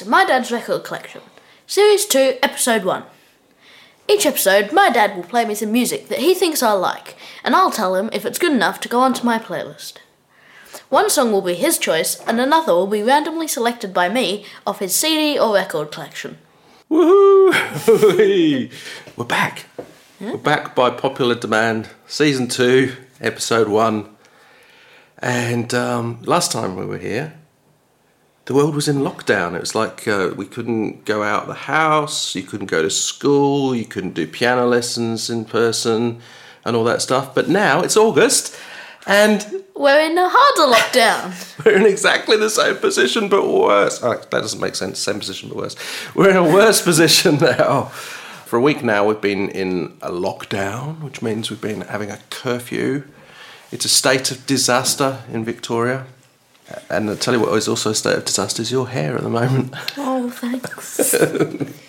Welcome back to My Dad's Record Collection, Series 2, Episode 1. Each episode, my dad will play me some music that he thinks I'll like, and I'll tell him if it's good enough to go onto my playlist. One song will be his choice, and another will be randomly selected by me off his CD or record collection. Woohoo! We're back. We're back by popular demand. Season two, episode one. And um, last time we were here, the world was in lockdown. It was like uh, we couldn't go out of the house, you couldn't go to school, you couldn't do piano lessons in person, and all that stuff. But now it's August, and We're in a harder lockdown. we're in exactly the same position, but worse. Oh, that doesn't make sense. Same position, but worse. We're in a worse position now. For a week now, we've been in a lockdown, which means we've been having a curfew. It's a state of disaster in Victoria. And I'll tell you what is also a state of disaster is your hair at the moment. oh, thanks.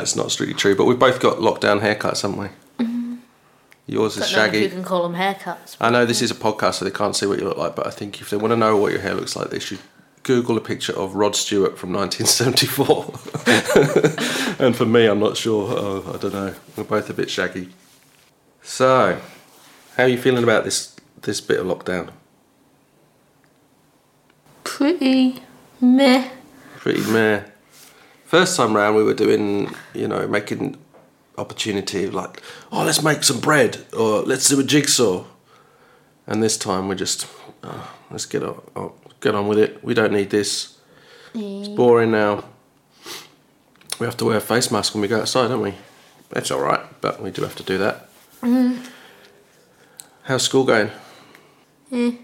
it's not strictly true, but we've both got lockdown haircuts, haven't we? Mm-hmm. Yours is if you shaggy. can call them haircuts. I know this is a podcast, so they can't see what you look like, but I think if they want to know what your hair looks like, they should Google a picture of Rod Stewart from 1974. and for me, I'm not sure. Oh, I don't know. We're both a bit shaggy. So, how are you feeling about this this bit of lockdown? Pretty meh. Pretty meh. First time round, we were doing, you know, making opportunity of like, oh, let's make some bread or let's do a jigsaw. And this time we're just, oh, let's get on, oh, get on with it. We don't need this. It's boring now. We have to wear a face mask when we go outside, don't we? That's all right, but we do have to do that. Mm. How's school going? Eh.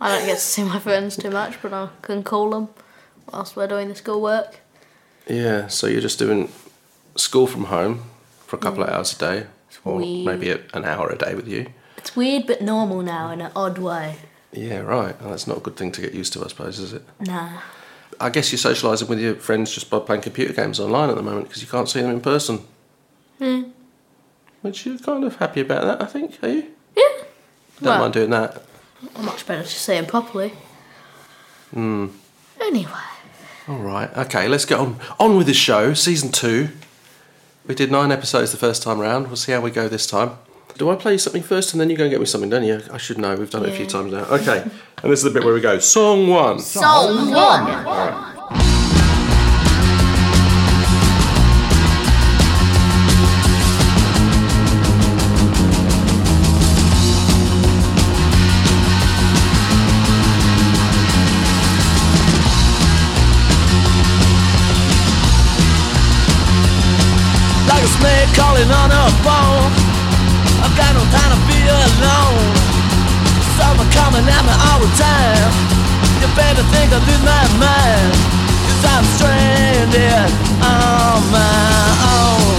I don't get to see my friends too much, but I can call them whilst we're doing the schoolwork. Yeah, so you're just doing school from home for a couple of hours a day, or Sweet. maybe a, an hour a day with you. It's weird but normal now in an odd way. Yeah, right. Well, that's not a good thing to get used to, I suppose, is it? Nah. I guess you're socialising with your friends just by playing computer games online at the moment because you can't see them in person. Hmm. Which you're kind of happy about that, I think, are you? Yeah. Don't Well- mind doing that. Much better to see them properly. Hmm. Anyway. All right. Okay, let's get on on with the show. Season two. We did nine episodes the first time round. We'll see how we go this time. Do I play you something first and then you go and get me something, don't you? I should know. We've done it a few times now. Okay. and this is the bit where we go. Song one. Song one. like calling on a phone. I've got no time to be alone. Someone coming at me all the time. You better think I lose my mind. Cause I'm stranded on my own.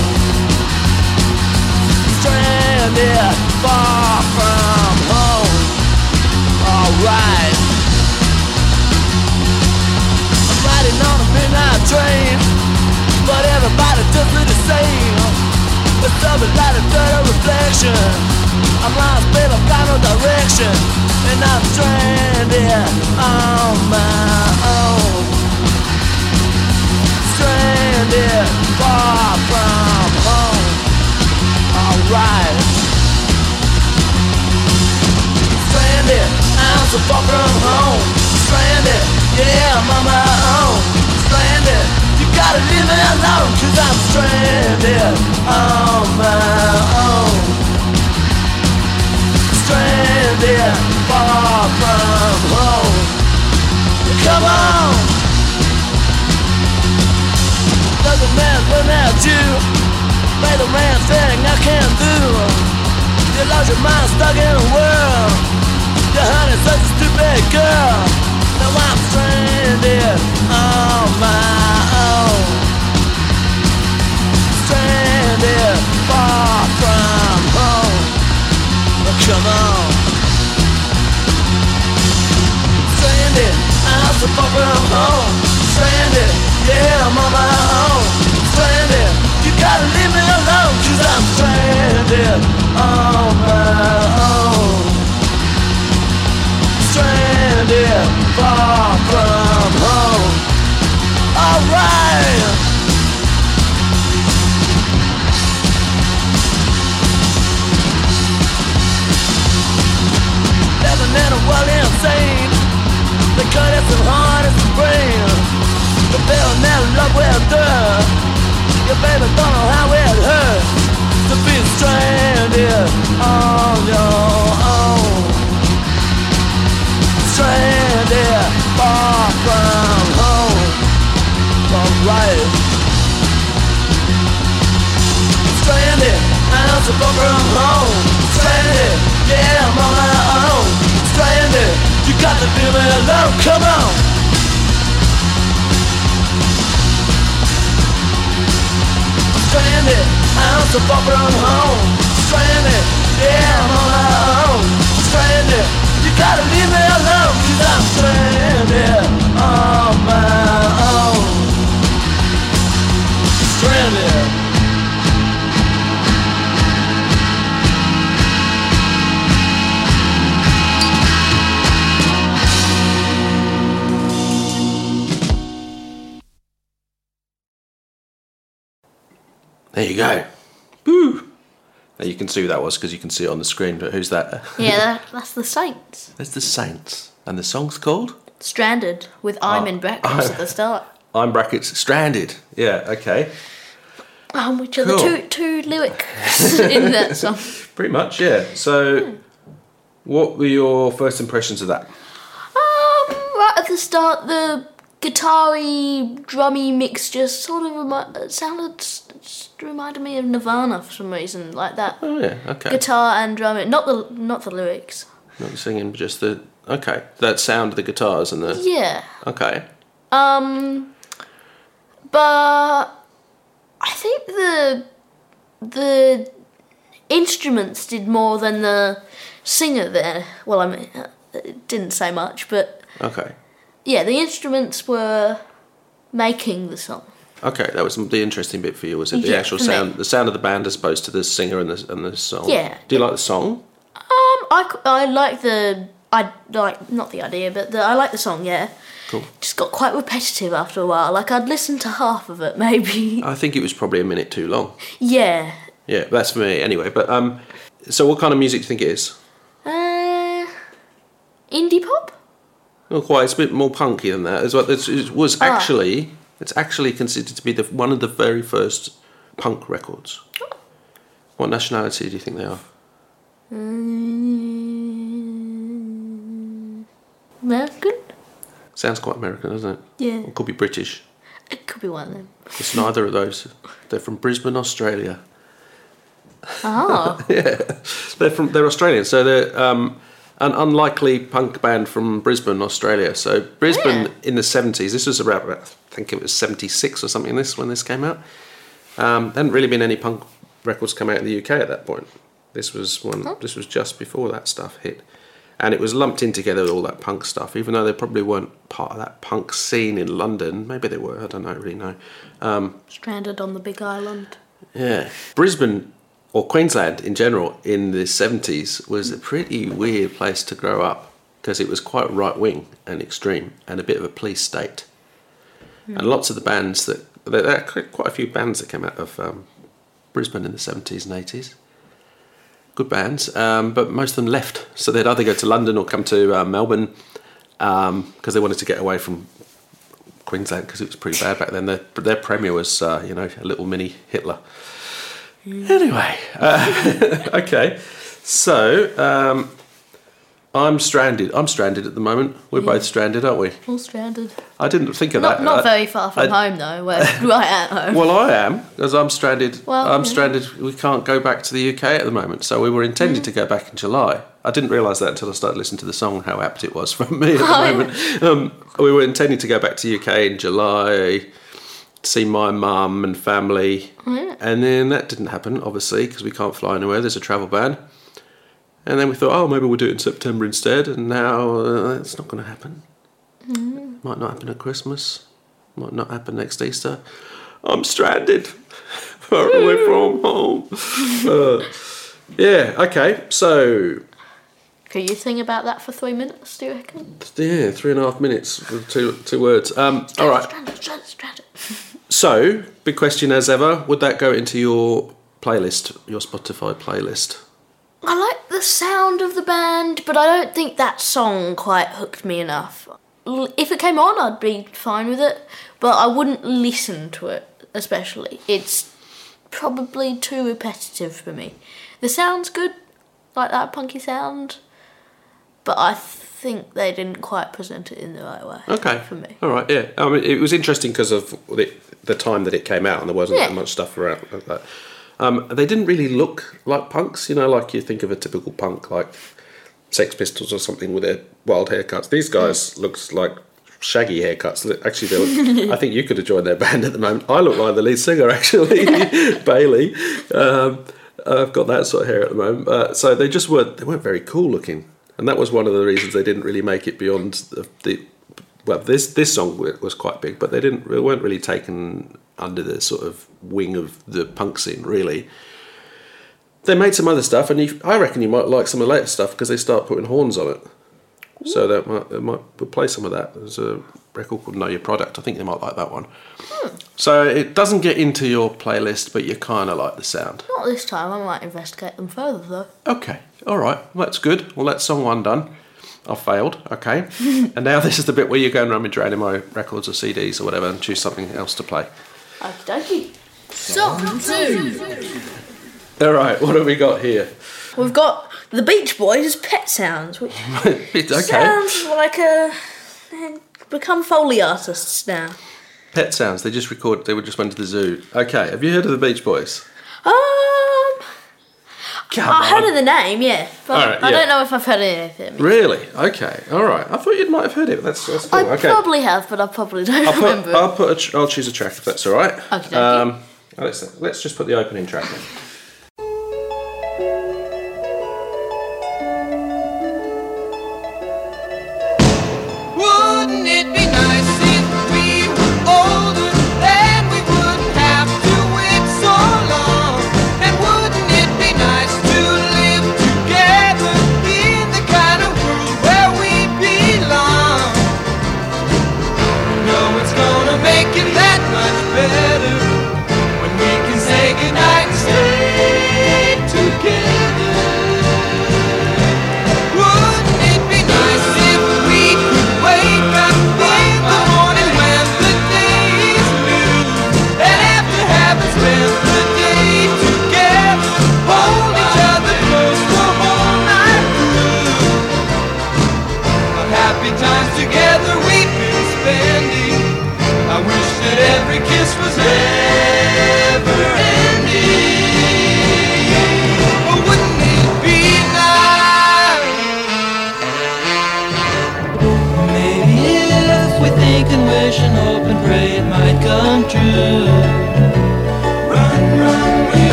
Stranded far from home. Alright. I'm riding on a midnight train. But everybody does look the same But something like a dirty reflection. I'm lost, babe, I've got no direction. And I'm stranded on my own. Stranded far from home. Alright. Stranded, I'm so far from home. Stranded, yeah, I'm on my own gotta leave me alone Cause I'm stranded on my own. Stranded far from home. Come on. Doesn't man run at you? Play the man thing I can't do. You lost your mind stuck in a world. Your honey's such a stupid girl. Now I'm stranded on my Oh, come Stranded, I'm so far from home. Stranded, yeah, I'm on my own Stranded, you gotta leave me alone Cause I'm stranded. On The is as hard as the brain. The bill never love will do. Your baby don't know how it hurts to be stranded on your own. Stranded far from home. Alright. Stranded, I'm so far from home. Stranded, yeah, I'm on got leave me alone. Come on. Stranded, I'm so far from home. Stranded, yeah, I'm on my own. Stranded, you gotta leave me alone. Cause I'm stranded on my own. Stranded. There you go. Woo! Now you can see who that was because you can see it on the screen. But who's that? Yeah, that's the Saints. There's the Saints, and the song's called Stranded with I'm in brackets at the start. "I'm brackets stranded." Yeah. Okay. Um, which are Cool. the two two lyrics in that song. Pretty much. Yeah. So, what were your first impressions of that? Um, right at the start, the guitar-y, drummy mixture sort of remi- sounded s- reminded me of Nirvana for some reason, like that. Oh yeah. Okay. Guitar and drumming, not the not the lyrics. Not the singing, but just the okay. That sound of the guitars and the Yeah. okay. Um, but I think the the instruments did more than the singer there. Well, I mean, uh, it didn't say much, but Okay. yeah, the instruments were making the song. Okay, that was the interesting bit for you, was it? The Yeah, actual for me. sound, the sound of the band as opposed to the singer and the and the song. Yeah. Do you like the song? Um, I, I like the I like not the idea, but the, I like the song. Yeah, Cool. just got quite repetitive after a while. Like I'd listen to half of it, maybe. I think it was probably a minute too long. yeah. Yeah, that's for me anyway. But um, so what kind of music do you think it is? Uh, indie pop. Not quite. It's a bit more punky than that. It's, it was Ah. actually it's actually considered to be the one of the very first punk records. What nationality do you think they are? Mm, American. Sounds quite American, doesn't it? Yeah, It could be British. it could be one of them. It's neither of those. They're from Brisbane, Australia. Oh, yeah. They're from they're Australian, so they're um, an unlikely punk band from Brisbane, Australia. So Brisbane Yeah. in the seventies. This was around I think it was seventy six or something. This when this came out. Um, there hadn't really been any punk records come out in the UK at that point. This was one. This was just before that stuff hit, and it was lumped in together with all that punk stuff. Even though they probably weren't part of that punk scene in London, maybe they were. I don't know, really know. stranded on the Big Island. Yeah. Brisbane, or Queensland in general, in the 70s was a pretty weird place to grow up because it was quite right wing and extreme and a bit of a police state. And lots of the bands that, there are quite a few bands that came out of um, Brisbane in the 70s and 80s. Good bands, um, but most of them left. So they'd either go to London or come to uh, Melbourne because they wanted to get away from Queensland because it was pretty bad back then. Their, their premier was, uh, you know, a little mini Hitler. Anyway, uh, okay. So um, I'm stranded. I'm stranded at the moment. We're both stranded, aren't we? All stranded. I didn't think of Not that. not very far from I- home though. We're right at home. Well, I am because I'm stranded. Well, I'm yeah. stranded. We can't go back to the UK at the moment. So we were intending to go back in July. I didn't realise that until I started listening to the song. How apt it was for me at the Oh, moment. Um, we were intending to go back to UK in July, see my mum and family, Oh, and then that didn't happen. Obviously, because we can't fly anywhere. There's a travel ban. And then we thought, oh, maybe we'll do it in September instead. And now uh, it's not going to happen. Mm. Might not happen at Christmas. Might not happen next Easter. I'm stranded, far away from home. Uh, yeah. Okay. So Could you think about that for three minutes? Do you reckon? yeah, three and a half minutes with two two words. Um, all right. Stranded, stranded, stranded. So, big question as ever: Would that go into your playlist, your Spotify playlist? I like the sound of the band, but I don't think that song quite hooked me enough. If it came on, I'd be fine with it, but I wouldn't listen to it, especially. It's probably too repetitive for me. The sound's good, like that punky sound, but I think they didn't quite present it in the right way. Okay. For me. All right. Yeah. I mean, it was interesting because of the, the time that it came out, and there wasn't Yeah. that much stuff around like that. Um, they didn't really look like punks, you know, like you think of a typical punk, like Sex Pistols or something with their wild haircuts. These guys looked like shaggy haircuts. Actually, they look, I think you could have joined their band at the moment. I look like the lead singer, actually, Bailey. Um, I've got that sort of hair at the moment. Uh, so they just weren't they weren't very cool looking, and that was one of the reasons they didn't really make it beyond the. the well, this this song was quite big, but they didn't they weren't really taken under the sort of wing of the punk scene, really. They made some other stuff, and you, I reckon you might like some of the later stuff because they start putting horns on it. So that might, might play some of that. There's a record called Know Your Product. I think they might like that one. Hmm. So it doesn't get into your playlist, but you kind of like the sound. Not this time, I might investigate them further though. Okay, all right, well, that's good. Well, that's song one done. I failed. Okay, and now this is the bit where you go and rummage around in my records or CDs or whatever and choose something else to play. Okie dokie. Song two. All right, what have we got here? We've got the Beach Boys' Pet Sounds, which okay. sounds like a. become Foley artists now. Pet sounds. They just record. They would just went to the zoo. Okay, have you heard of the Beach Boys? Um, Come I heard of the name, yeah, but Alright, I yeah. don't know if I've heard anything. Really? Okay. All right. I thought you might have heard it. But that's, that's cool. I okay. probably have, but I probably don't I'll put. remember. I'll put. A tr- I'll choose a track if that's all right. Okey-dokey. Um, let's let's just put the opening track in.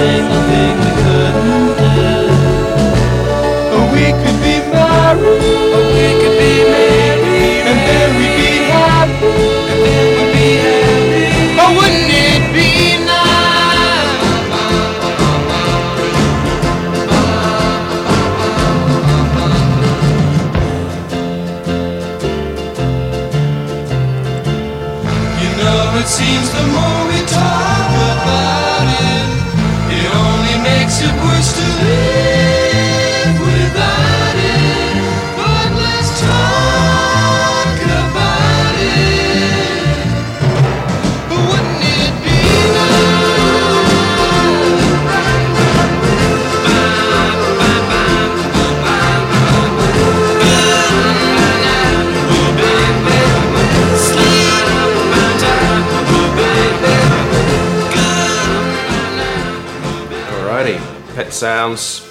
Be sounds.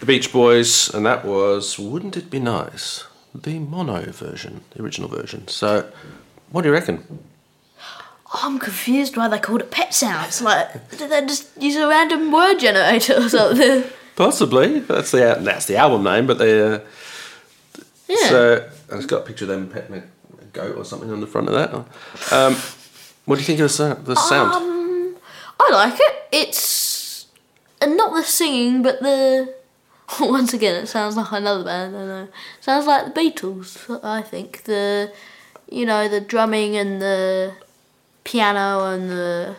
The Beach Boys, and that was "Wouldn't It Be Nice," the mono version, the original version. So, what do you reckon? I'm confused why they called it Pet Sounds. Like, did they just use a random word generator or something? Possibly. That's the that's the album name, but they. Uh, yeah. So, it's got a picture of them petting a, a goat or something on the front of that. Um, what do you think of the, the sound? Um, I like it. It's and not the singing, but the. Once again, it sounds like another band. I don't know. Sounds like the Beatles. I think the. you know, the drumming and the piano and the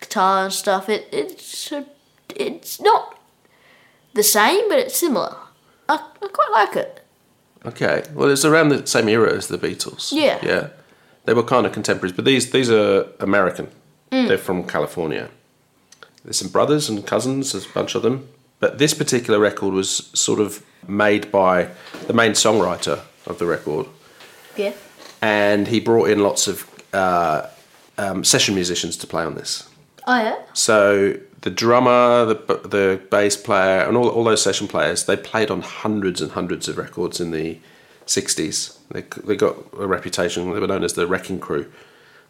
guitar and stuff. It it's a, it's not the same, but it's similar. I, I quite like it. Okay. Well, it's around the same era as the Beatles. Yeah. Yeah. They were kind of contemporaries, but these these are American. Mm. They're from California. There's some brothers and cousins, there's a bunch of them. But this particular record was sort of made by the main songwriter of the record, Yeah. and he brought in lots of uh, um, session musicians to play on this. Oh yeah. So the drummer, the the bass player, and all, all those session players, they played on hundreds and hundreds of records in the '60s. They they got a reputation. They were known as the Wrecking Crew.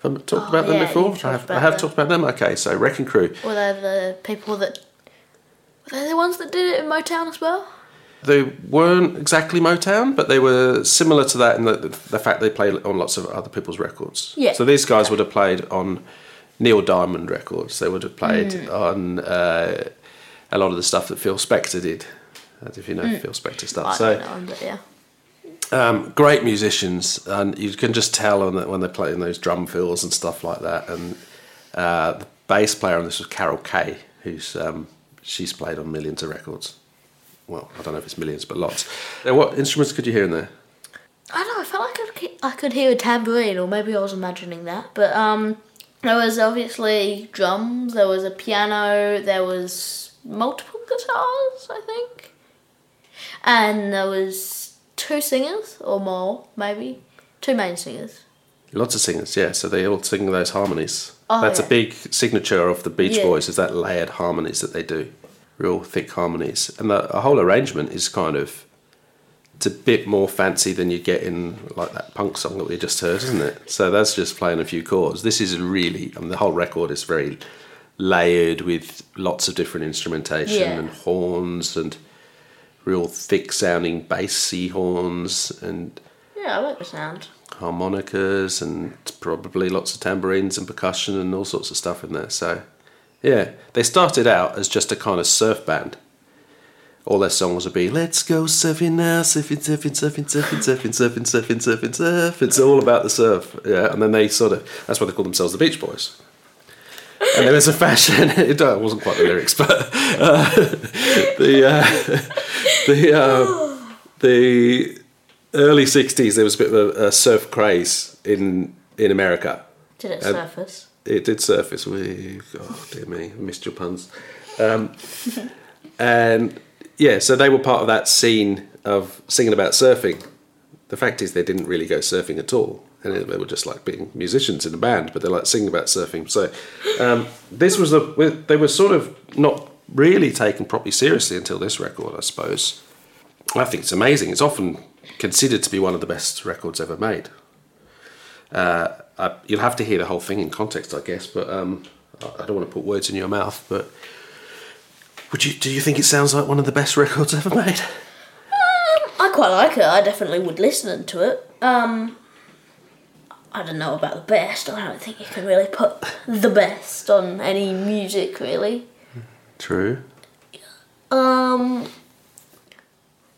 Have I talked Oh, about them yeah, before? I have, I have them. talked about them. Okay, so Wrecking Crew. Were they the people that? Were they the ones that did it in Motown as well? They weren't exactly Motown, but they were similar to that in the, the fact they played on lots of other people's records. Yeah. So these guys would have played on Neil Diamond records. They would have played Hmm. on uh, a lot of the stuff that Phil Spector did. As if you know Phil Spector stuff. I so don't know, but yeah. Um, great musicians, and you can just tell when they're playing those drum fills and stuff like that. And uh, the bass player on this was Carol Kaye, who's um, she's played on millions of records. Well, I don't know if it's millions, but lots. Now, what instruments could you hear in there? I don't know. I felt like I could, I could hear a tambourine, or maybe I was imagining that. But um, there was obviously drums. There was a piano. There was multiple guitars, I think, and there was two singers or more, maybe two main singers. Lots of singers, yeah. So they all sing those harmonies. Oh, That's yeah. a big signature of the Beach Yeah. Boys is that layered harmonies that they do, real thick harmonies, and the, the whole arrangement is kind of it's a bit more fancy than you get in like that punk song that we just heard, isn't it? So that's just playing a few chords. This is really, I mean, the whole record is very layered with lots of different instrumentation Yeah. and horns and real thick sounding bassy horns and Yeah, I like the sound. harmonicas and probably lots of tambourines and percussion and all sorts of stuff in there. So, yeah, they started out as just a kind of surf band. All their songs would be "Let's go surfing now, surfing, surfing, surfing, surfing, surfing, surfing, surfing, surfing, surf." It's all about the surf, yeah. And then they sort of that's why they call themselves the Beach Boys. And there was a fashion. It uh, wasn't quite the lyrics, but uh, the uh, the uh, the early '60s there was a bit of a, a surf craze in in America. Did it Uh, surface? It did surface. We, oh dear me, I missed your puns. Um, and yeah, so they were part of that scene of singing about surfing. The fact is, they didn't really go surfing at all, and they were just like being musicians in a band, but they're like singing about surfing. So um, this was a they were sort of not really taken properly seriously until this record, I suppose. I think it's amazing. It's often considered to be one of the best records ever made. Uh, I, you'll have to hear the whole thing in context, I guess. But um, I don't want to put words in your mouth. But would you? Do you think it sounds like one of the best records ever made? I quite like it. I definitely would listen to it. Um, I don't know about the best. I don't think you can really put the best on any music, really. True. Um,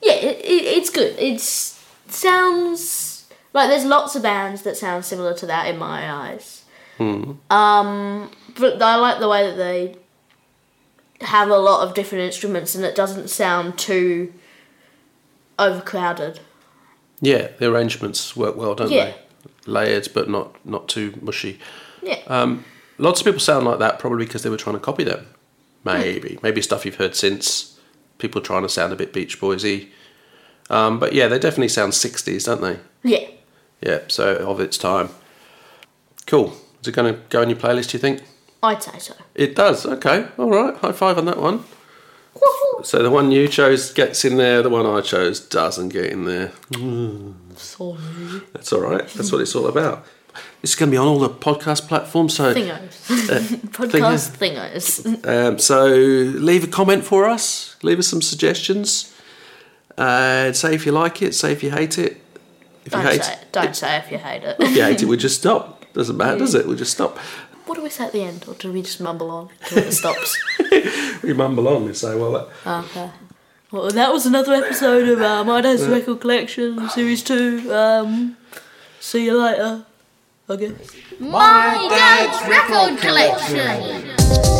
yeah, it, it, it's good. It sounds like there's lots of bands that sound similar to that in my eyes. Um, but I like the way that they have a lot of different instruments and it doesn't sound too overcrowded. Yeah, the arrangements work well, don't Yeah. they? Layered, but not not too mushy. Yeah. Um, lots of people sound like that probably because they were trying to copy them. Maybe, maybe stuff you've heard since. People trying to sound a bit Beach Boysy. Um, but yeah, they definitely sound '60s, don't they? yeah. Yeah, so of its time. Cool. Is it going to go on your playlist? Do you think? I'd say so. It does. Okay. All right. High five on that one. So the one you chose gets in there. The one I chose doesn't get in there. Sorry. That's all right. That's what it's all about. This is going to be on all the podcast platforms. So, Thingos. Uh, Podcast thingos. um, so leave a comment for us. Leave us some suggestions. Uh, say if you like it. Say if you hate it. If you Don't hate say it. Don't say if you hate it. if you hate it, we just stop. Doesn't matter, does it? We just stop. What do we say at the end, or do we just mumble on until it stops? We mumble on and say, well, that, okay. Well, that was another episode of uh, My Dad's Record Collection, Series 2. Um, See you later. I guess. My dad's record collection.